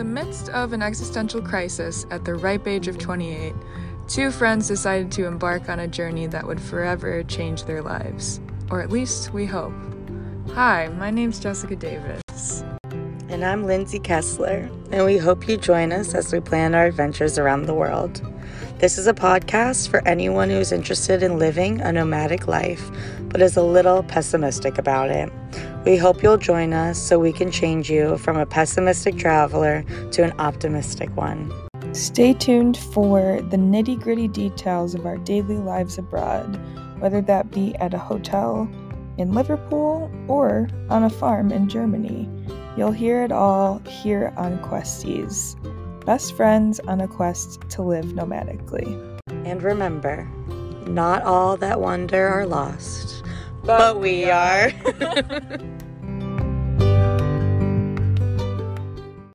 the midst of an existential crisis at the ripe age of 28, two friends decided to embark on a journey that would forever change their lives. Or at least we hope. Hi, my name's Jessica Davis. And I'm Lindsey Kessler, and we hope you join us as we plan our adventures around the world. This is a podcast for anyone who's interested in living a nomadic life, but is a little pessimistic about it. We hope you'll join us so we can change you from a pessimistic traveler to an optimistic one. Stay tuned for the nitty gritty details of our daily lives abroad, whether that be at a hotel in Liverpool or on a farm in Germany. You'll hear it all here on Questies, best friends on a quest to live nomadically. And remember, not all that wander are lost, but we are.